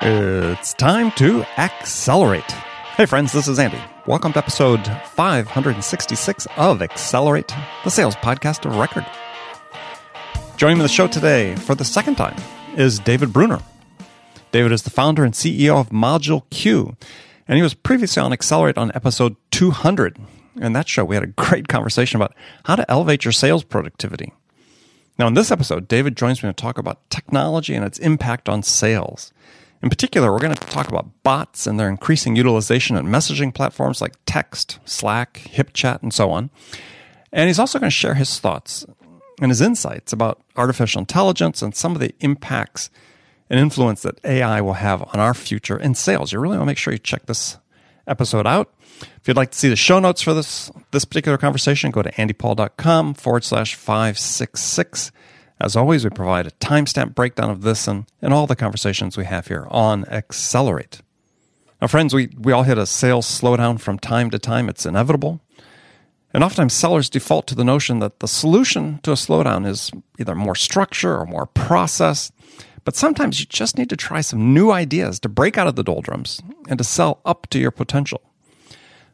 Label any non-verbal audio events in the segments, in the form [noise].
It's time to accelerate. Hey, friends, this is Andy. Welcome to episode 566 of Accelerate, the sales podcast of record. Joining the show today for the second time is David Brunner. David is the founder and CEO of Module Q, and he was previously on Accelerate on episode 200. In that show, we had a great conversation about how to elevate your sales productivity. Now, in this episode, David joins me to talk about technology and its impact on sales. In particular, we're going to talk about bots and their increasing utilization in messaging platforms like text, Slack, HipChat, and so on. And he's also going to share his thoughts and his insights about artificial intelligence and some of the impacts and influence that AI will have on our future in sales. You really want to make sure you check this episode out. If you'd like to see the show notes for this this particular conversation, go to andypaul.com forward slash 566. As always, we provide a timestamp breakdown of this and, and all the conversations we have here on Accelerate. Now, friends, we, we all hit a sales slowdown from time to time. It's inevitable. And oftentimes, sellers default to the notion that the solution to a slowdown is either more structure or more process. But sometimes you just need to try some new ideas to break out of the doldrums and to sell up to your potential.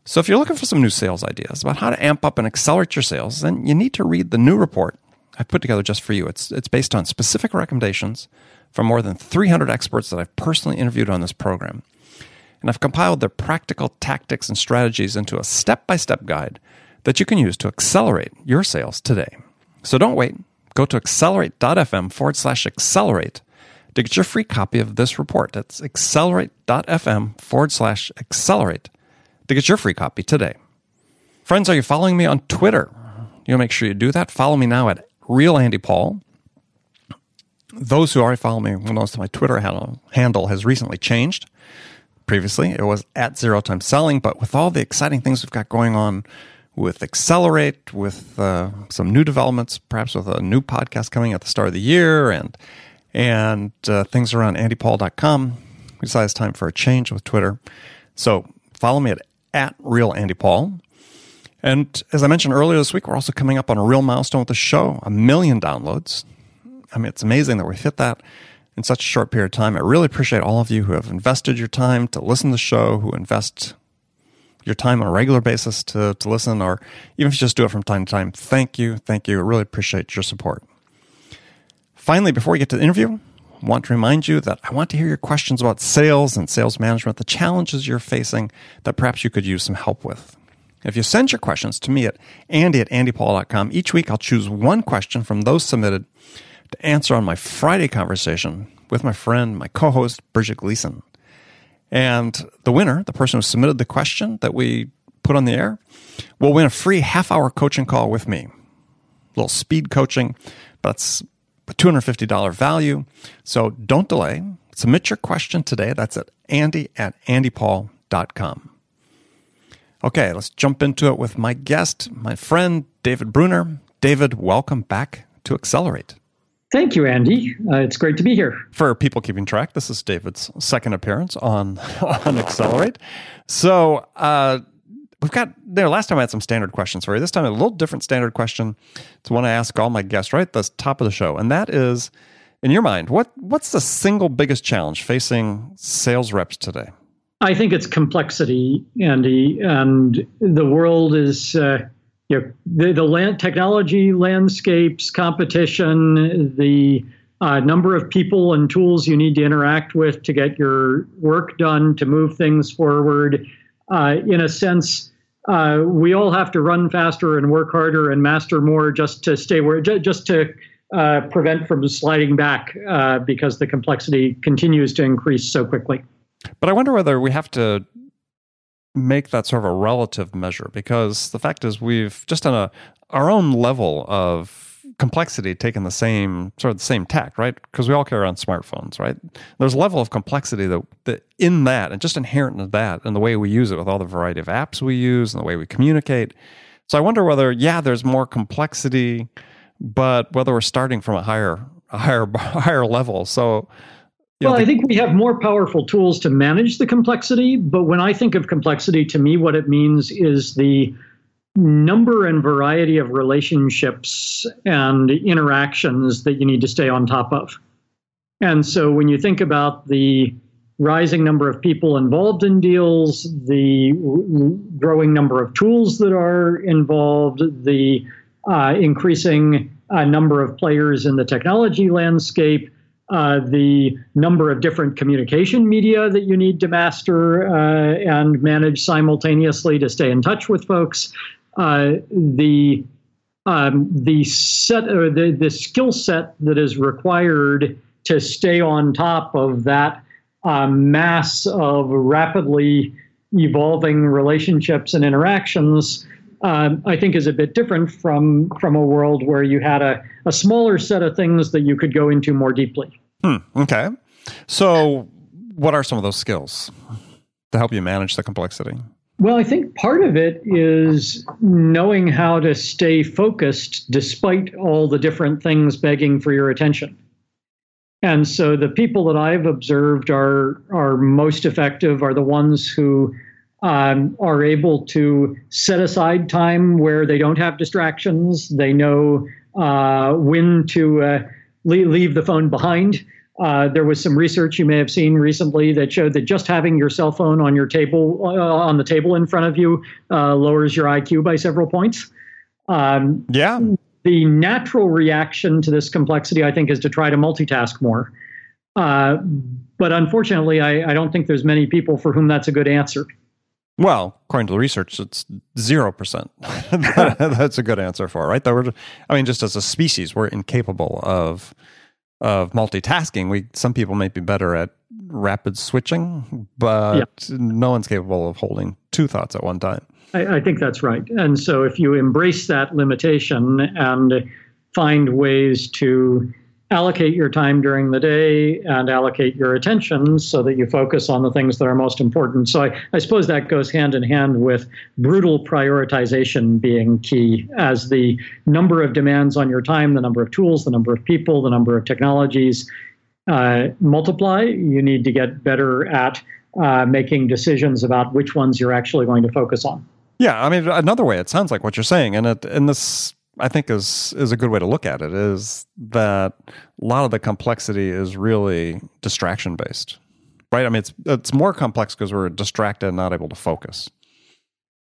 So, if you're looking for some new sales ideas about how to amp up and accelerate your sales, then you need to read the new report I've put together just for you. It's, it's based on specific recommendations from more than 300 experts that I've personally interviewed on this program. And I've compiled their practical tactics and strategies into a step by step guide that you can use to accelerate your sales today. So don't wait. Go to accelerate.fm forward slash accelerate to get your free copy of this report. That's accelerate.fm forward slash accelerate to get your free copy today. Friends, are you following me on Twitter? You'll make sure you do that. Follow me now at real Andy Paul. Those who already follow me will notice my Twitter handle, handle has recently changed. Previously, it was at zero time selling, but with all the exciting things we've got going on with Accelerate, with uh, some new developments, perhaps with a new podcast coming at the start of the year, and and uh, things around andypaul.com, we decided it's time for a change with Twitter. So follow me at, at real Andy Paul. And as I mentioned earlier this week, we're also coming up on a real milestone with the show a million downloads. I mean, it's amazing that we've hit that in such a short period of time. I really appreciate all of you who have invested your time to listen to the show, who invest your time on a regular basis to, to listen, or even if you just do it from time to time. Thank you. Thank you. I really appreciate your support. Finally, before we get to the interview, I want to remind you that I want to hear your questions about sales and sales management, the challenges you're facing that perhaps you could use some help with. If you send your questions to me at andy at andypaul.com, each week I'll choose one question from those submitted to answer on my Friday conversation with my friend, my co host, Bridget Gleason. And the winner, the person who submitted the question that we put on the air, will win a free half hour coaching call with me. A little speed coaching, but it's $250 value. So don't delay. Submit your question today. That's at andy at andypaul.com. Okay, let's jump into it with my guest, my friend, David Brunner. David, welcome back to Accelerate. Thank you, Andy. Uh, it's great to be here. For people keeping track, this is David's second appearance on, [laughs] on Accelerate. So, uh, we've got there last time I had some standard questions for you. This time a little different standard question. It's one I ask all my guests right at the top of the show, and that is, in your mind, what what's the single biggest challenge facing sales reps today? I think it's complexity, Andy, and the world is uh, you know, the the land, technology landscapes, competition, the uh, number of people and tools you need to interact with to get your work done to move things forward. Uh, in a sense, uh, we all have to run faster and work harder and master more just to stay where just to uh, prevent from sliding back uh, because the complexity continues to increase so quickly. But I wonder whether we have to make that sort of a relative measure because the fact is we've just on a our own level of complexity taken the same sort of the same tack, right? Because we all carry around smartphones, right? There's a level of complexity that, that in that and just inherent in that and the way we use it with all the variety of apps we use and the way we communicate. So I wonder whether, yeah, there's more complexity, but whether we're starting from a higher a higher [laughs] higher level. So well, I think we have more powerful tools to manage the complexity. But when I think of complexity, to me, what it means is the number and variety of relationships and interactions that you need to stay on top of. And so when you think about the rising number of people involved in deals, the growing number of tools that are involved, the uh, increasing uh, number of players in the technology landscape, uh, the number of different communication media that you need to master uh, and manage simultaneously to stay in touch with folks, the um, the set or the, the skill set that is required to stay on top of that uh, mass of rapidly evolving relationships and interactions, um, I think is a bit different from from a world where you had a, a smaller set of things that you could go into more deeply. Hmm, okay. So, what are some of those skills to help you manage the complexity? Well, I think part of it is knowing how to stay focused despite all the different things begging for your attention. And so the people that I've observed are are most effective are the ones who um, are able to set aside time where they don't have distractions. They know uh, when to uh, leave, leave the phone behind. Uh, there was some research you may have seen recently that showed that just having your cell phone on your table uh, on the table in front of you uh, lowers your IQ by several points. Um, yeah the natural reaction to this complexity, I think, is to try to multitask more. Uh, but unfortunately, I, I, don't think there's many people for whom that's a good answer. Well, according to the research, it's zero percent. [laughs] that's a good answer for it, right? That we're, I mean, just as a species, we're incapable of of multitasking. We some people may be better at rapid switching, but no one's capable of holding two thoughts at one time. I, I think that's right. And so if you embrace that limitation and find ways to allocate your time during the day and allocate your attention so that you focus on the things that are most important. So I, I, suppose that goes hand in hand with brutal prioritization being key as the number of demands on your time, the number of tools, the number of people, the number of technologies uh, multiply. You need to get better at uh, making decisions about which ones you're actually going to focus on. Yeah, I mean, another way it sounds like what you're saying, and it, and this I think is is a good way to look at it is that a lot of the complexity is really distraction based, right? I mean, it's it's more complex because we're distracted and not able to focus.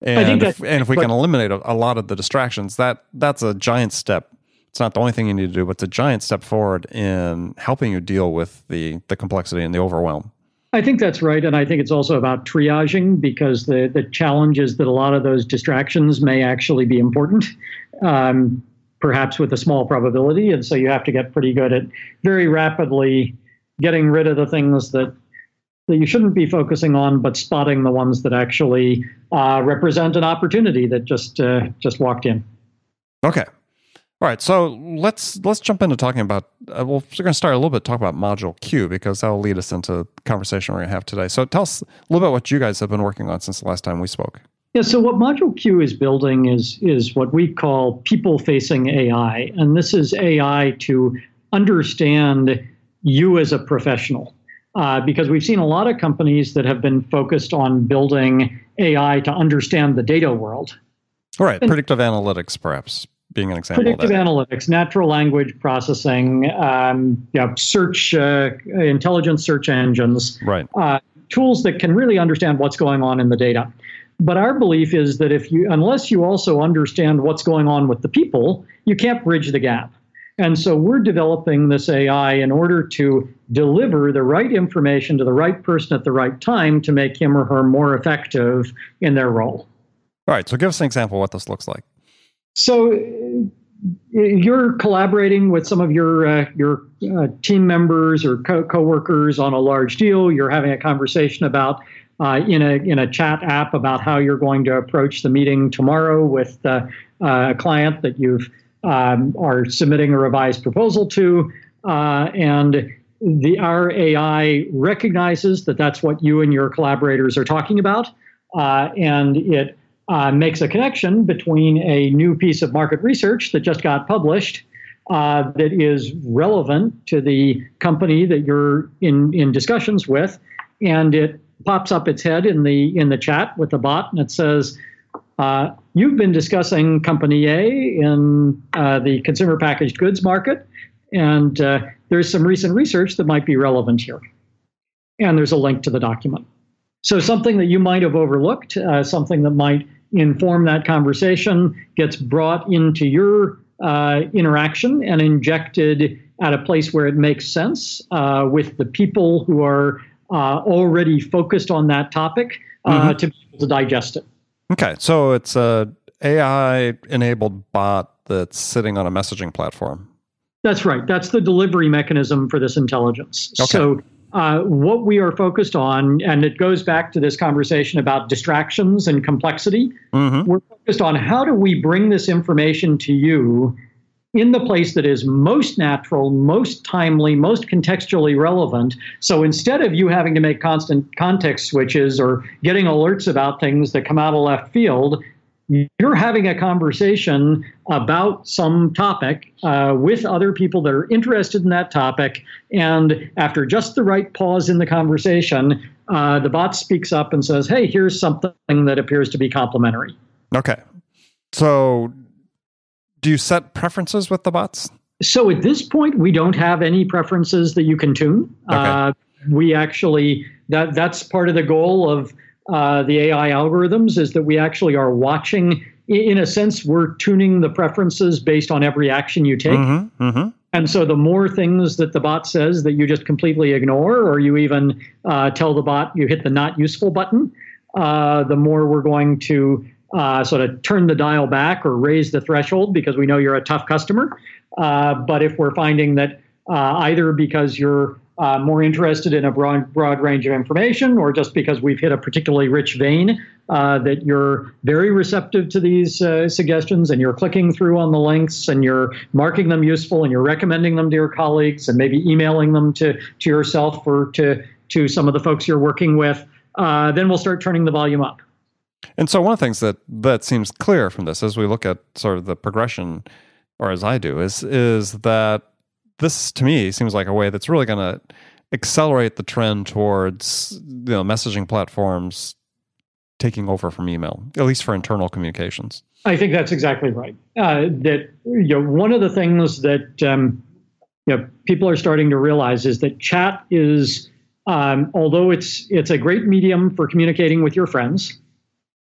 And if, and if we can eliminate a, a lot of the distractions, that that's a giant step. It's not the only thing you need to do, but it's a giant step forward in helping you deal with the the complexity and the overwhelm. I think that's right. And I think it's also about triaging because the, the challenge is that a lot of those distractions may actually be important, um, perhaps with a small probability. And so you have to get pretty good at very rapidly getting rid of the things that, that you shouldn't be focusing on, but spotting the ones that actually uh, represent an opportunity that just uh, just walked in. Okay. All right, so let's let's jump into talking about. Uh, well, we're going to start a little bit talk about Module Q because that will lead us into the conversation we're going to have today. So tell us a little bit what you guys have been working on since the last time we spoke. Yeah, so what Module Q is building is is what we call people-facing AI, and this is AI to understand you as a professional. Uh, because we've seen a lot of companies that have been focused on building AI to understand the data world. All right, and, predictive analytics, perhaps being an example. Predictive analytics, natural language processing, um, yeah, search, uh, intelligent search engines, right? Uh, tools that can really understand what's going on in the data. But our belief is that if you, unless you also understand what's going on with the people, you can't bridge the gap. And so we're developing this AI in order to deliver the right information to the right person at the right time to make him or her more effective in their role. All right. So give us an example of what this looks like. So uh, you're collaborating with some of your uh, your uh, team members or co- coworkers on a large deal. You're having a conversation about uh, in a in a chat app about how you're going to approach the meeting tomorrow with uh, a client that you've um, are submitting a revised proposal to, uh, and the our AI recognizes that that's what you and your collaborators are talking about, and it uh, makes a connection between a new piece of market research that just got published uh, that is relevant to the company that you're in, in discussions with, and it pops up its head in the in the chat with the bot, and it says, uh, you've been discussing Company A in uh, the consumer packaged goods market, and uh, there's some recent research that might be relevant here. And there's a link to the document. So something that you might have overlooked, uh, something that might inform that conversation, gets brought into your uh, interaction and injected at a place where it makes sense uh, with the people who are uh, already focused on that topic uh, mm-hmm. to be able to digest it. Okay, so it's a AI enabled bot that's sitting on a messaging platform. That's right. That's the delivery mechanism for this intelligence. Okay. So uh, what we are focused on, and it goes back to this conversation about distractions and complexity. Mm-hmm. We're focused on how do we bring this information to you in the place that is most natural, most timely, most contextually relevant. So instead of you having to make constant context switches or getting alerts about things that come out of left field, you're having a conversation about some topic uh, with other people that are interested in that topic. And after just the right pause in the conversation, uh, the bot speaks up and says, Hey, here's something that appears to be complementary. Okay. So, do you set preferences with the bots? So, at this point, we don't have any preferences that you can tune. Okay. Uh, we actually, that, that's part of the goal of uh, the AI algorithms is that we actually are watching. In a sense, we're tuning the preferences based on every action you take. Mm-hmm, mm-hmm. And so, the more things that the bot says that you just completely ignore, or you even uh, tell the bot you hit the not useful button, uh, the more we're going to uh, sort of turn the dial back or raise the threshold because we know you're a tough customer. Uh, but if we're finding that either because you're uh, more interested in a broad, broad range of information, or just because we've hit a particularly rich vein, uh, that you're very receptive to these uh, suggestions and you're clicking through on the links and you're marking them useful and you're recommending them to your colleagues and maybe emailing them to, to yourself or to, to some of the folks you're working with, uh, then we'll start turning the volume up. And so, one of the things that, that seems clear from this as we look at sort of the progression, or as I do, is, is that this to me seems like a way that's really going to accelerate the trend towards you know messaging platforms taking over from email, at least for internal communications. I think that's exactly right. Uh, that you know, one of the things that um, you know, people are starting to realize is that chat is, um, although it's it's a great medium for communicating with your friends,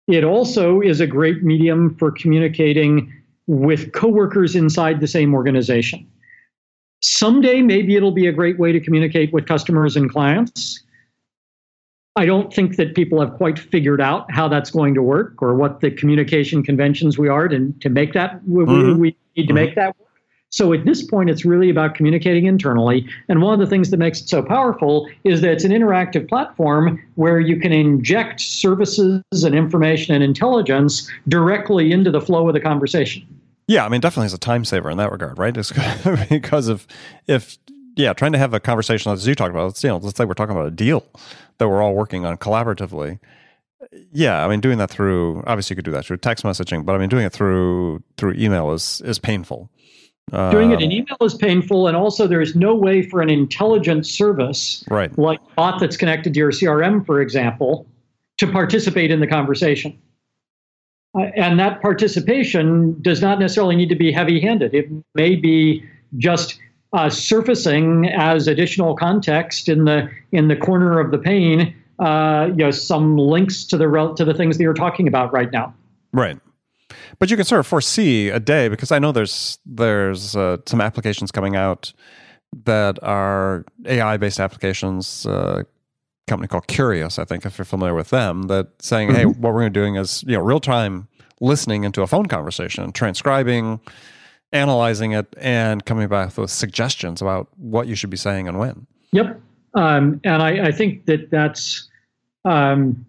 it also is a great medium for communicating with coworkers inside the same organization. Someday, maybe it'll be a great way to communicate with customers and clients. I don't think that people have quite figured out how that's going to work or what the communication conventions we are to, to make that mm-hmm. we, need to mm-hmm. make that work. So at this point, it's really about communicating internally. And one of the things that makes it so powerful is that it's an interactive platform where you can inject services and information and intelligence directly into the flow of the conversation. Yeah, I mean, definitely is a time saver in that regard, right? It's [laughs] because of if yeah, trying to have a conversation as you talked about. Let's you know, let's say we're talking about a deal that we're all working on collaboratively. Yeah, I mean, doing that through obviously you could do that through text messaging, but I mean, doing it through through email is is painful. Doing it in um, email is painful, and also there is no way for an intelligent service, right. like bot that's connected to your CRM, for example, to participate in the conversation. And that participation does not necessarily need to be heavy handed. It may be just uh, surfacing as additional context in the in the corner of the pane, uh, you know, some links to the to the things that you're talking about right now. Right, but you can sort of foresee a day because I know there's there's uh, some applications coming out that are AI based applications. Uh, company called Curious, I think, if you're familiar with them, that saying, mm-hmm. hey, what we're going to doing is, you know, real time listening into a phone conversation, transcribing, analyzing it, and coming back with suggestions about what you should be saying and when. Yep. Um, and I, I, think that that's, um,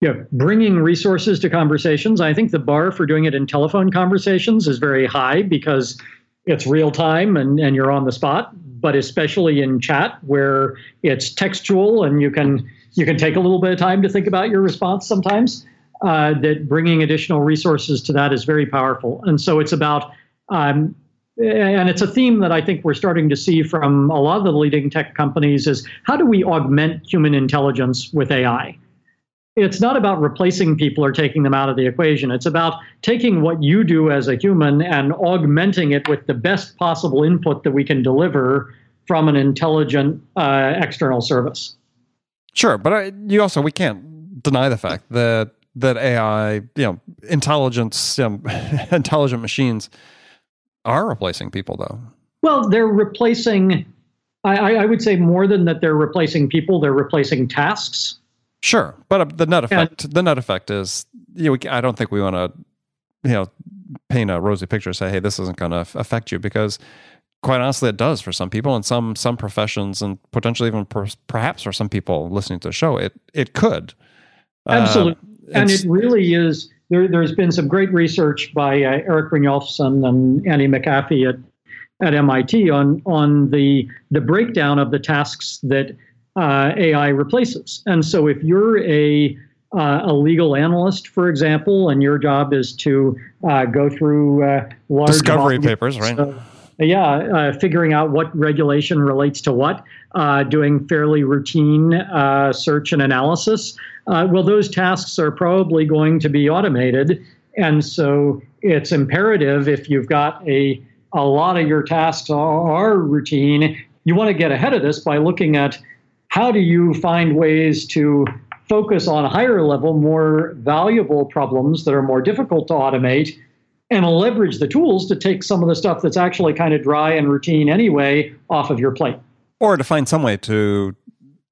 you know, bringing resources to conversations. I think the bar for doing it in telephone conversations is very high because it's real time and, and you're on the spot but especially in chat where it's textual and you can you can take a little bit of time to think about your response sometimes. Uh, that bringing additional resources to that is very powerful, and so it's about. Um, and it's a theme that I think we're starting to see from a lot of the leading tech companies is how do we augment human intelligence with AI? It's not about replacing people or taking them out of the equation. It's about taking what you do as a human and augmenting it with the best possible input that we can deliver from an intelligent uh, external service. Sure, but I, you also we can't deny the fact that that AI, you know, intelligence, you know, [laughs] intelligent machines are replacing people, though. Well, they're replacing. I, I would say more than that. They're replacing people. They're replacing tasks. Sure, but uh, the net effect and, the net effect is you know, I don't think we want to you know paint a rosy picture say hey this isn't going to affect you because quite honestly it does for some people and some some professions and potentially even per, perhaps for some people listening to the show it it could. Absolutely uh, and it really is there, there's been some great research by uh, Erik Brynjolfsson and Andy McAfee at, at MIT on on the the breakdown of the tasks that uh, AI replaces. And so if you're a uh, a legal analyst, for example, and your job is to uh, go through uh, large discovery papers, right? yeah, uh, figuring out what regulation relates to what, uh, doing fairly routine search and analysis. well, those tasks are probably going to be automated, and so it's imperative if you've got a a lot of your tasks are, are routine. You want to get ahead of this by looking at how do you find ways to focus on higher level, more valuable problems that are more difficult to automate and leverage the tools to take some of the stuff that's actually kind of dry and routine anyway off of your plate. Or to find some way to,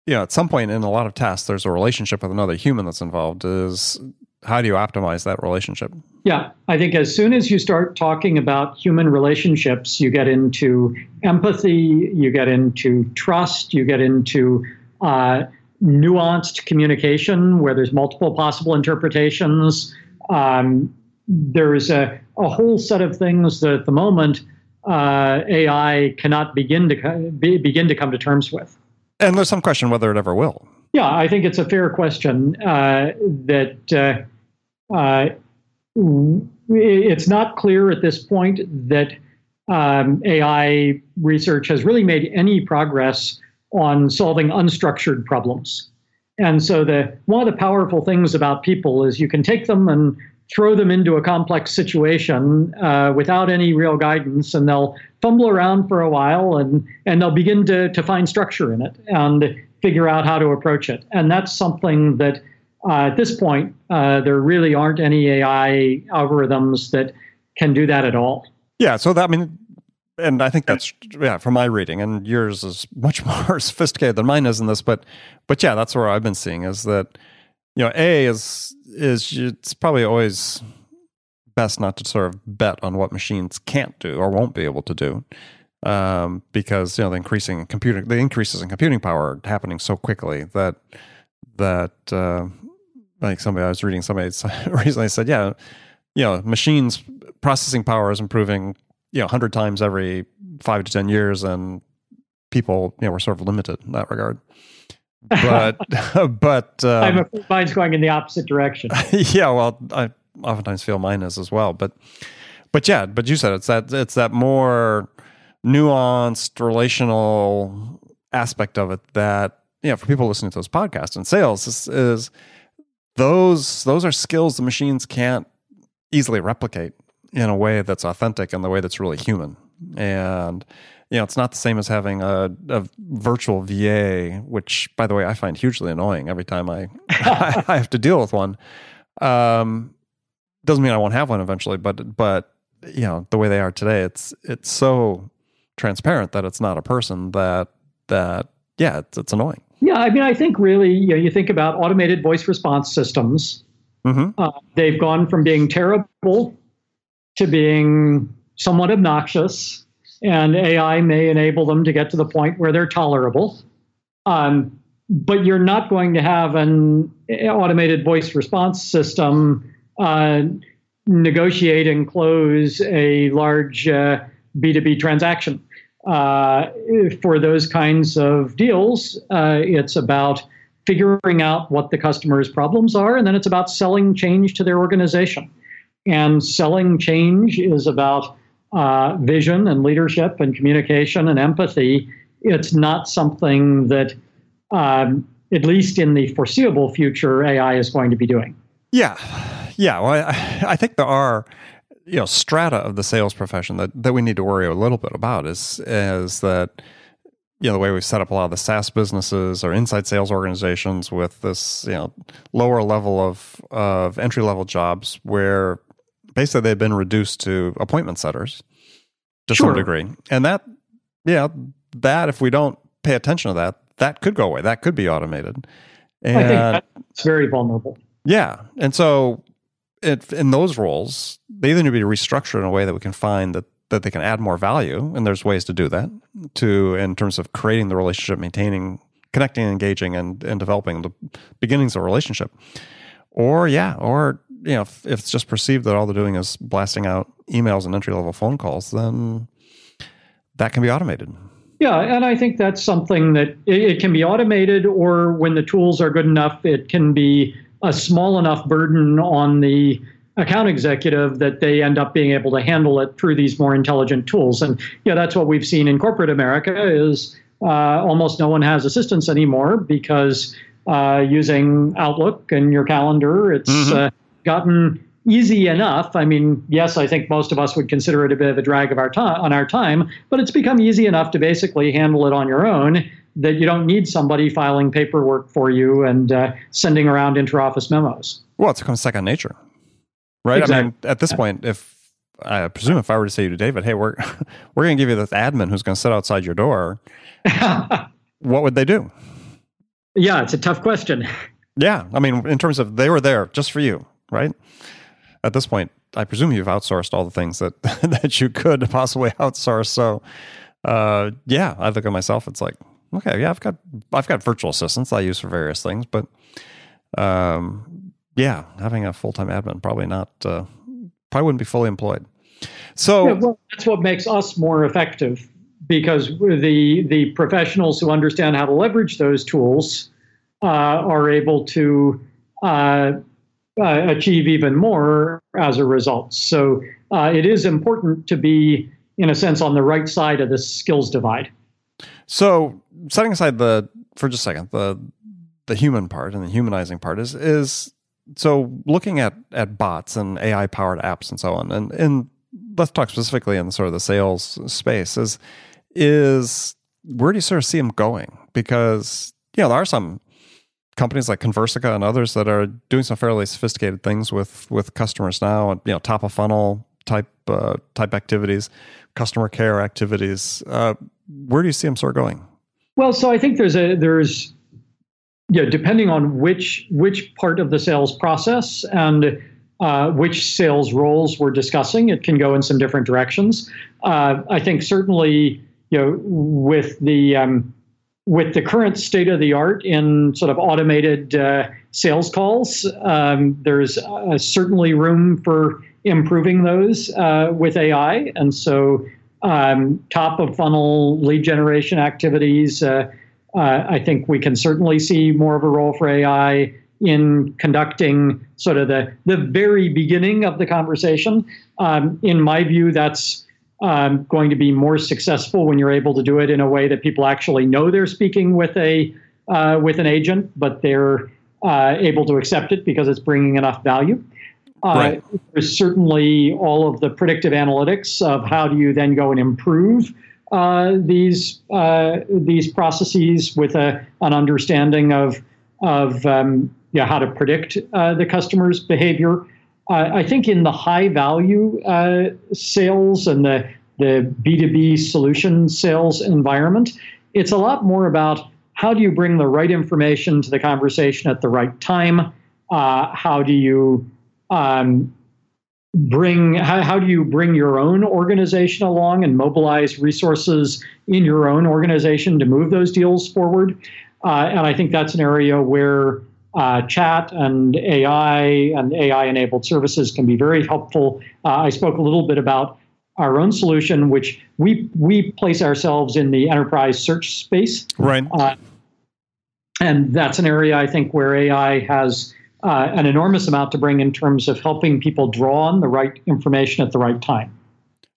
you know, at some point in a lot of tasks, there's a relationship with another human that's involved. Is how do you optimize that relationship? Yeah, I think as soon as you start talking about human relationships, you get into empathy, you get into trust, you get into uh, nuanced communication where there's multiple possible interpretations. Um, there's a, a whole set of things that at the moment uh, AI cannot begin to be, begin to come to terms with. And there's some question whether it ever will. Yeah, I think it's a fair question uh, that uh, it's not clear at this point that um, AI research has really made any progress on solving unstructured problems. And so the one of the powerful things about people is you can take them and throw them into a complex situation uh, without any real guidance, and they'll fumble around for a while, and and they'll begin to to find structure in it and figure out how to approach it. And that's something that uh, at this point, uh, there really aren't any AI algorithms that can do that at all. Yeah, so that I mean, and I think that's yeah from my reading, and yours is much [laughs] more sophisticated than mine is in this. But but yeah, that's where I've been seeing is that you know A is is it's probably always best not to sort of bet on what machines can't do or won't be able to do. Um, because you know the increasing computing the increases in computing power are happening so quickly that that uh, like somebody I was reading somebody [laughs] recently said, yeah, you know, machines processing power is improving, you know, hundred times every five to ten years, and people, you know, were sort of limited in that regard. But [laughs] [laughs] but um, I'm afraid mine's going in the opposite direction. yeah, well, I oftentimes feel mine is as well. But but yeah, but you said it's that it's that more nuanced relational aspect of it that you know for people listening to those podcasts and sales is, is those those are skills the machines can't easily replicate in a way that's authentic and the way that's really human. And you know, it's not the same as having a, a virtual VA, which, by the way, I find hugely annoying every time [laughs] I I have to deal with one. Um, doesn't mean I won't have one eventually, but but you know, the way they are today, it's it's so transparent that it's not a person that that yeah, it's, it's annoying. Yeah, I mean, I think really, you know, you think about automated voice response systems. Mm-hmm. Uh, they've gone from being terrible to being somewhat obnoxious, and AI may enable them to get to the point where they're tolerable. Um, but you're not going to have an automated voice response system uh, negotiate and close a large uh, B2B transaction uh, for those kinds of deals, uh, it's about figuring out what the customer's problems are, and then it's about selling change to their organization. And selling change is about uh, vision and leadership and communication and empathy. It's not something that um, at least in the foreseeable future, AI is going to be doing. Yeah, yeah. Well, I, I think there are you know strata of the sales profession that, that we need to worry a little bit about is is that you know the way we've set up a lot of the SaaS businesses or inside sales organizations with this you know lower level of of entry level jobs where basically they've been reduced to appointment setters to sure. some degree, and that yeah that if we don't pay attention to that that could go away that could be automated. And, I think that's very vulnerable. Yeah, and so it, in those roles, they either need to be restructured in a way that we can find that that they can add more value, and there's ways to do that. To in terms of creating the relationship, maintaining, connecting, engaging, and and developing the beginnings of a relationship. Or yeah, or you know, if, if it's just perceived that all they're doing is blasting out emails and entry level phone calls, then that can be automated. Yeah, and I think that's something that it, it, can be automated, or when the tools are good enough, it can be a small enough burden on the account executive that they end up being able to handle it through these more intelligent tools. And yeah, that's what we've seen in corporate America is uh, almost no one has assistants anymore because uh, using Outlook and your calendar, it's mm-hmm. uh, gotten easy enough. I mean, yes, I think most of us would consider it a bit of a drag of our time on our time, but it's become easy enough to basically handle it on your own that you don't need somebody filing paperwork for you and uh, sending around interoffice memos. Well, it's become second nature, right? Exactly. I mean, at this point, if I presume if I were to say to David, "Hey, we're [laughs] we're going to give you this admin who's going to sit outside your door," [laughs] what would they do? Yeah, it's a tough question. Yeah, I mean, in terms of they were there just for you, right? At this point, I presume you've outsourced all the things that [laughs] that you could possibly outsource. So, uh, yeah, I look at myself. It's like, okay, yeah, I've got I've got virtual assistants I use for various things, but um, yeah, having a full time admin probably not uh, probably wouldn't be fully employed. So yeah, well, that's what makes us more effective because the the professionals who understand how to leverage those tools uh, are able to uh, uh, achieve even more as a result. So uh, it is important to be, in a sense, on the right side of the skills divide. So setting aside the for just a second the the human part and the humanizing part is is so looking at at bots and AI powered apps and so on and and let's talk specifically in sort of the sales space is is where do you sort of see them going? Because you know there are some companies like Conversica and others that are doing some fairly sophisticated things with with customers now and you know top of funnel type uh, type activities customer care activities. Uh, where do you see them sort of going well, so I think there's a there's yeah, depending on which which part of the sales process and uh, which sales roles we're discussing, it can go in some different directions. Uh, I think certainly, you know, with the um, with the current state of the art in sort of automated uh, sales calls, um, there's uh, certainly room for improving those uh, with AI, and so um, top of funnel lead generation activities. Uh, uh, I think we can certainly see more of a role for AI in conducting sort of the, the very beginning of the conversation. Um, in my view, that's um, going to be more successful when you're able to do it in a way that people actually know they're speaking with a uh, with an agent, but they're uh, able to accept it because it's bringing enough value. Uh, right. There's certainly all of the predictive analytics of how do you then go and improve uh, these uh, these processes with a, an understanding of of um, yeah, how to predict uh, the customer's behavior. I think in the high value uh, sales and the the B2B solution sales environment, it's a lot more about how do you bring the right information to the conversation at the right time? Uh, how do you um, bring how, how do you bring your own organization along and mobilize resources in your own organization to move those deals forward? Uh, and i think that's an area where uh, chat and ai and ai enabled services can be very helpful. Uh, i spoke a little bit about our own solution which we we place ourselves in the enterprise search space. Right. Uh, and that's an area i think where ai has uh, an enormous amount to bring in terms of helping people draw on the right information at the right time.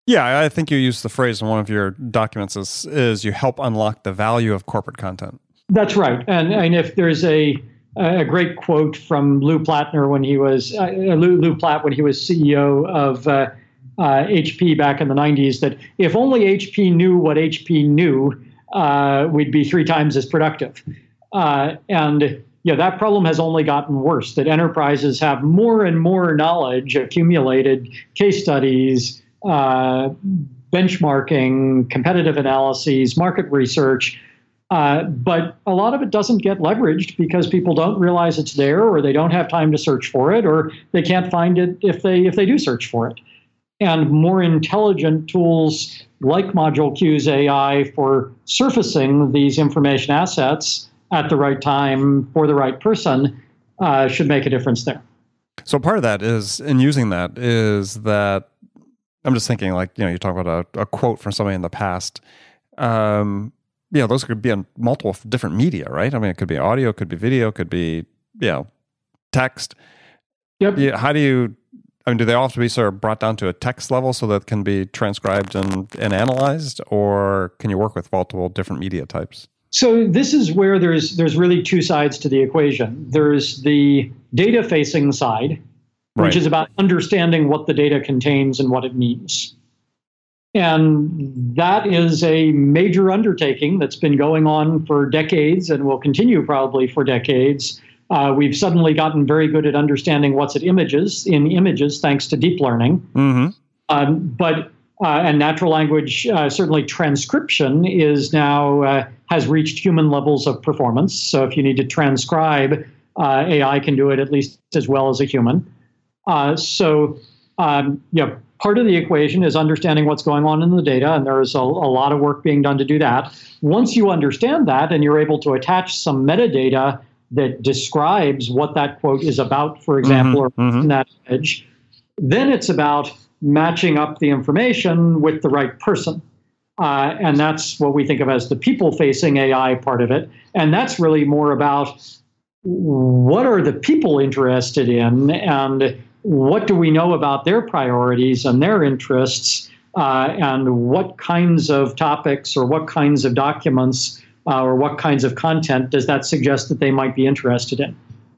Yeah, I think you used the phrase in one of your documents is, is you help unlock the value of corporate content. That's right. And and if there's a a great quote from Lou Plattner when he was uh, Lou, Lew Platt when he was CEO of uh, uh, HP back in the 90s that if only HP knew what HP knew, uh, we'd be three times as productive. Uh, and yeah, that problem has only gotten worse. That enterprises have more and more knowledge accumulated, case studies, uh, benchmarking, competitive analyses, market research uh, but a lot of it doesn't get leveraged because people don't realize it's there, or they don't have time to search for it, or they can't find it if they if they do search for it. And more intelligent tools like Module Q's AI for surfacing these information assets at the right time for the right person uh, should make a difference there. So part of that is in using that is that I'm just thinking like you know you talk about a, a quote from somebody in the past. Um, you know, those could be on multiple different media, right? I mean, it could be audio, could be video, could be, you know, text. Yep. Yeah, how do you, I mean, do they all have to be sort of brought down to a text level so that can be transcribed and, and analyzed, or can you work with multiple different media types? So this is where there's there's really two sides to the equation. There's the data facing side, which is about understanding what the data contains and what it means. And that is a major undertaking that's been going on for decades and will continue probably for decades. Uh, we've suddenly gotten very good at understanding what's at images in images thanks to deep learning. Mm-hmm. Um, but uh, and natural language, uh, certainly transcription is now uh, has reached human levels of performance. So if you need to transcribe, uh, AI can do it at least as well as a human. Uh, so um, yeah, part of the equation is understanding what's going on in the data, and there's a, a, lot of work being done to do that. Once you understand that and you're able to attach some metadata that describes what that quote is about, for example, mm-hmm, or mm-hmm. in that image, then it's about matching up the information with the right person. Uh, and that's what we think of as the people facing AI part of it. And that's really more about what are the people interested in and what do we know about their priorities and their interests, uh, and what kinds of topics or what kinds of documents uh, or what kinds of content does that suggest that they might be interested in?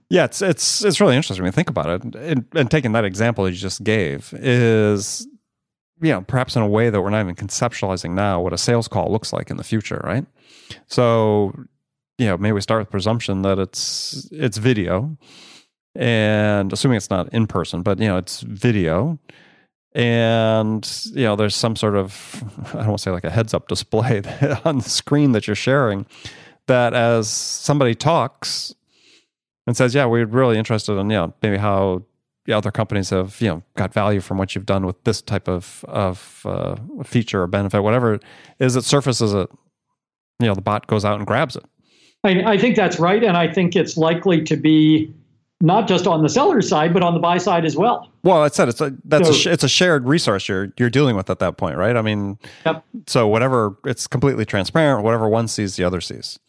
Yeah, it's it's it's really interesting when you think about it. And, and taking that example you just gave is, you know, perhaps in a way that we're not even conceptualizing now what a sales call looks like in the future, right? So, you know, maybe we start with presumption that it's it's video and assuming it's not in person, but you know, it's video. And you know, there's some sort of [laughs] I don't want to say like a heads up display [laughs] on the screen that you're sharing that as somebody talks and says, Yeah, we're really interested in, you know, maybe how the other companies have, you know, got value from what you've done with this type of of uh, feature or benefit, whatever it is it surfaces it, you know, the bot goes out and grabs it. I, I think that's right. And I think it's likely to be not just on the seller side, but on the buy side as well. Well, I said it's a that's so, a sh- it's a shared resource you're you're dealing with at that point, right? I mean, yep. so whatever it's completely transparent. Whatever one sees, the other sees.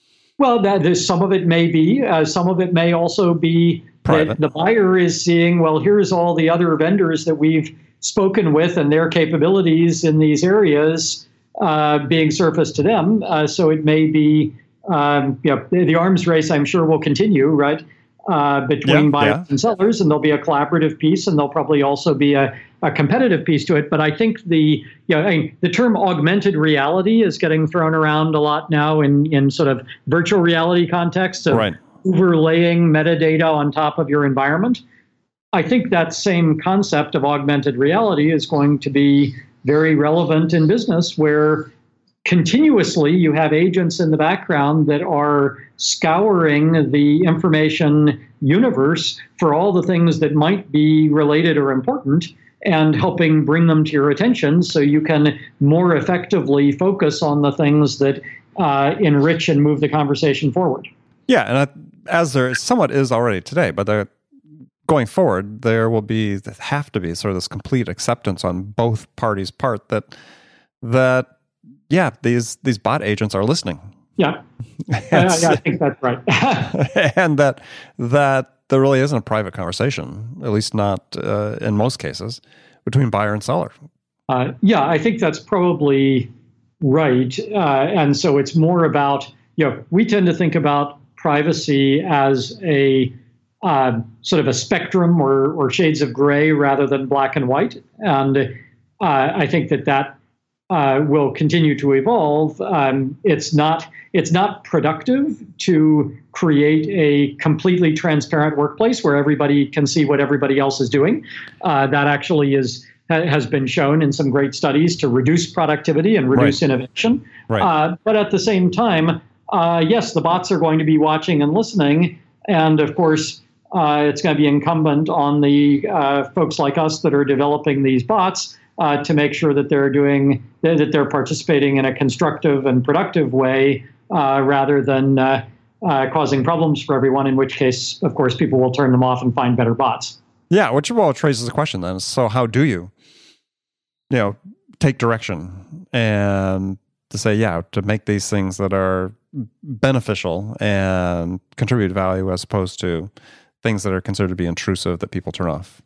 Well, that some of it may be. Uh, some of it may also be Private. that the buyer is seeing. Well, here's all the other vendors that we've spoken with and their capabilities in these areas uh, being surfaced to them. Uh, so it may be. Um, yeah, the arms race, I'm sure, will continue, right? uh, between yeah, buyers yeah. and sellers, and there'll be a collaborative piece, and there'll probably also be a, a competitive piece to it. But I think the you know, I mean, the term augmented reality is getting thrown around a lot now in in sort of virtual reality contexts of right. overlaying metadata on top of your environment. I think that same concept of augmented reality is going to be very relevant in business, where continuously you have agents in the background that are scouring the information universe for all the things that might be related or important and helping bring them to your attention so you can more effectively focus on the things that uh, enrich and move the conversation forward. Yeah, and I, as there somewhat is already today, but there, going forward, there will be have to be sort of this complete acceptance on both parties' part that that yeah, these these bot agents are listening. Yeah, [laughs] yeah, I think that's right. [laughs] [laughs] and that that there really isn't a private conversation, at least not uh, in most cases, between buyer and seller. Uh, yeah, I think that's probably right. Uh, and so it's more about you know, we tend to think about privacy as a uh, sort of a spectrum or, or shades of gray rather than black and white. And uh, I think that that uh, will continue to evolve. Um, it's not it's not productive to create a completely transparent workplace where everybody can see what everybody else is doing. Uh, that actually is has been shown in some great studies to reduce productivity and reduce right. innovation. Right. Uh, but at the same time, uh, yes, the bots are going to be watching and listening, and of course. Uh, it's going to be incumbent on the uh, folks like us that are developing these bots uh, to make sure that they're doing that they're participating in a constructive and productive way uh, rather than uh, uh, causing problems for everyone. In which case, of course, people will turn them off and find better bots. Yeah, which well raises the question then. So how do you, you know, take direction and to say yeah to make these things that are beneficial and contribute value as opposed to things that are considered to be intrusive that people turn off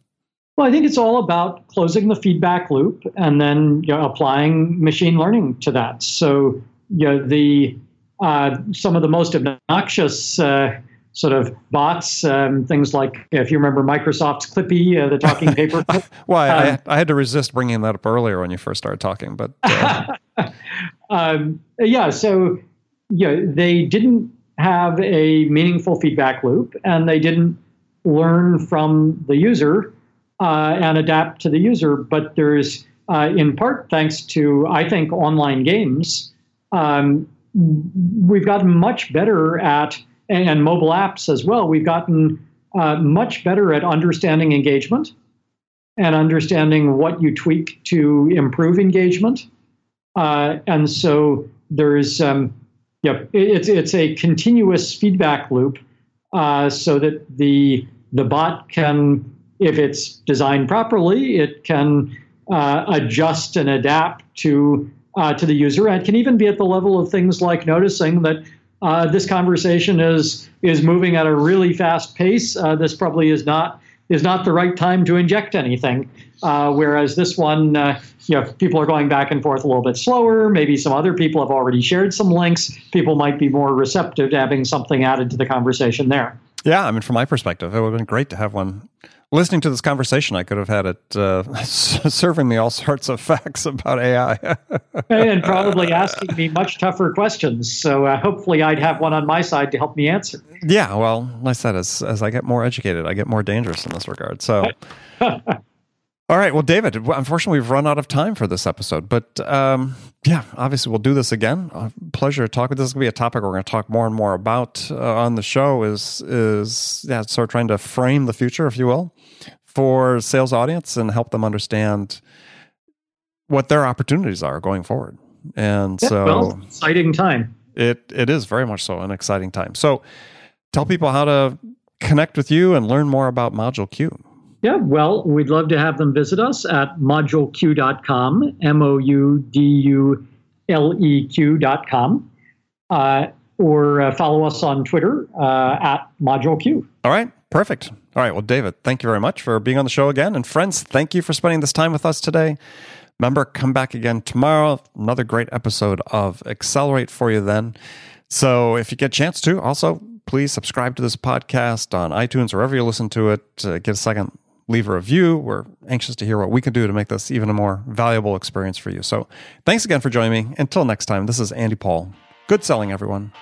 well, I think it's all about closing the feedback loop and then you know, applying machine learning to that. So, you know, the uh, some of the most obnoxious uh, sort of bots, um, things like if you remember Microsoft's Clippy, uh, the talking [laughs] paper. well, I, um, I, had to resist bringing that up earlier when you first started talking, but uh, [laughs] um, yeah. So, you know, they didn't have a meaningful feedback loop, and they didn't learn from the user uh, and adapt to the user. But there's, uh, in part, thanks to, I think, online games, um, we've gotten much better at, and mobile apps as well, we've gotten uh, much better at understanding engagement and understanding what you tweak to improve engagement. Uh, and so there's, um, yeah, it's, it's a continuous feedback loop uh, so that the, the bot can if it's designed properly, it can uh, adjust and adapt to uh, to the user, and can even be at the level of things like noticing that uh, this conversation is is moving at a really fast pace. Uh, this probably is not is not the right time to inject anything. Uh, whereas this one, uh, you know, people are going back and forth a little bit slower. Maybe some other people have already shared some links. People might be more receptive to having something added to the conversation there. Yeah, I mean, from my perspective, it would have been great to have one listening to this conversation, I could have had it uh, [laughs] serving me all sorts of facts about AI. and probably [laughs] asking me much tougher questions. So uh, hopefully I'd have one on my side to help me answer. Yeah, well, like I said, as, as I get more educated, I get more dangerous in this regard. So. [laughs] All right. Well, David, unfortunately, we've run out of time for this episode, but um, yeah, obviously, we'll do this again. Uh, pleasure to talk with. This is going to be a topic we're going to talk more and more about uh, on the show. Is is yeah, sort of trying to frame the future, if you will, for sales audience and help them understand what their opportunities are going forward. And yeah, so, well, exciting time. It it is very much so an exciting time. So, tell people how to connect with you and learn more about ModuleQ. Yeah, well, we'd love to have them visit us at moduleq.com, M O U D U L E Q.com, uh, or uh, follow us on Twitter uh, at moduleq. All right, perfect. All right. Well, David, thank you very much for being on the show again. And friends, thank you for spending this time with us today. Remember, come back again tomorrow. Another great episode of Accelerate for you then. So if you get a chance to, also please subscribe to this podcast on iTunes or wherever you listen to it. Uh, get a second, leave a review. We're anxious to hear what we can do to make this even a more valuable experience for you. So thanks again for joining me. Until next time, this is Andy Paul. Good selling, everyone.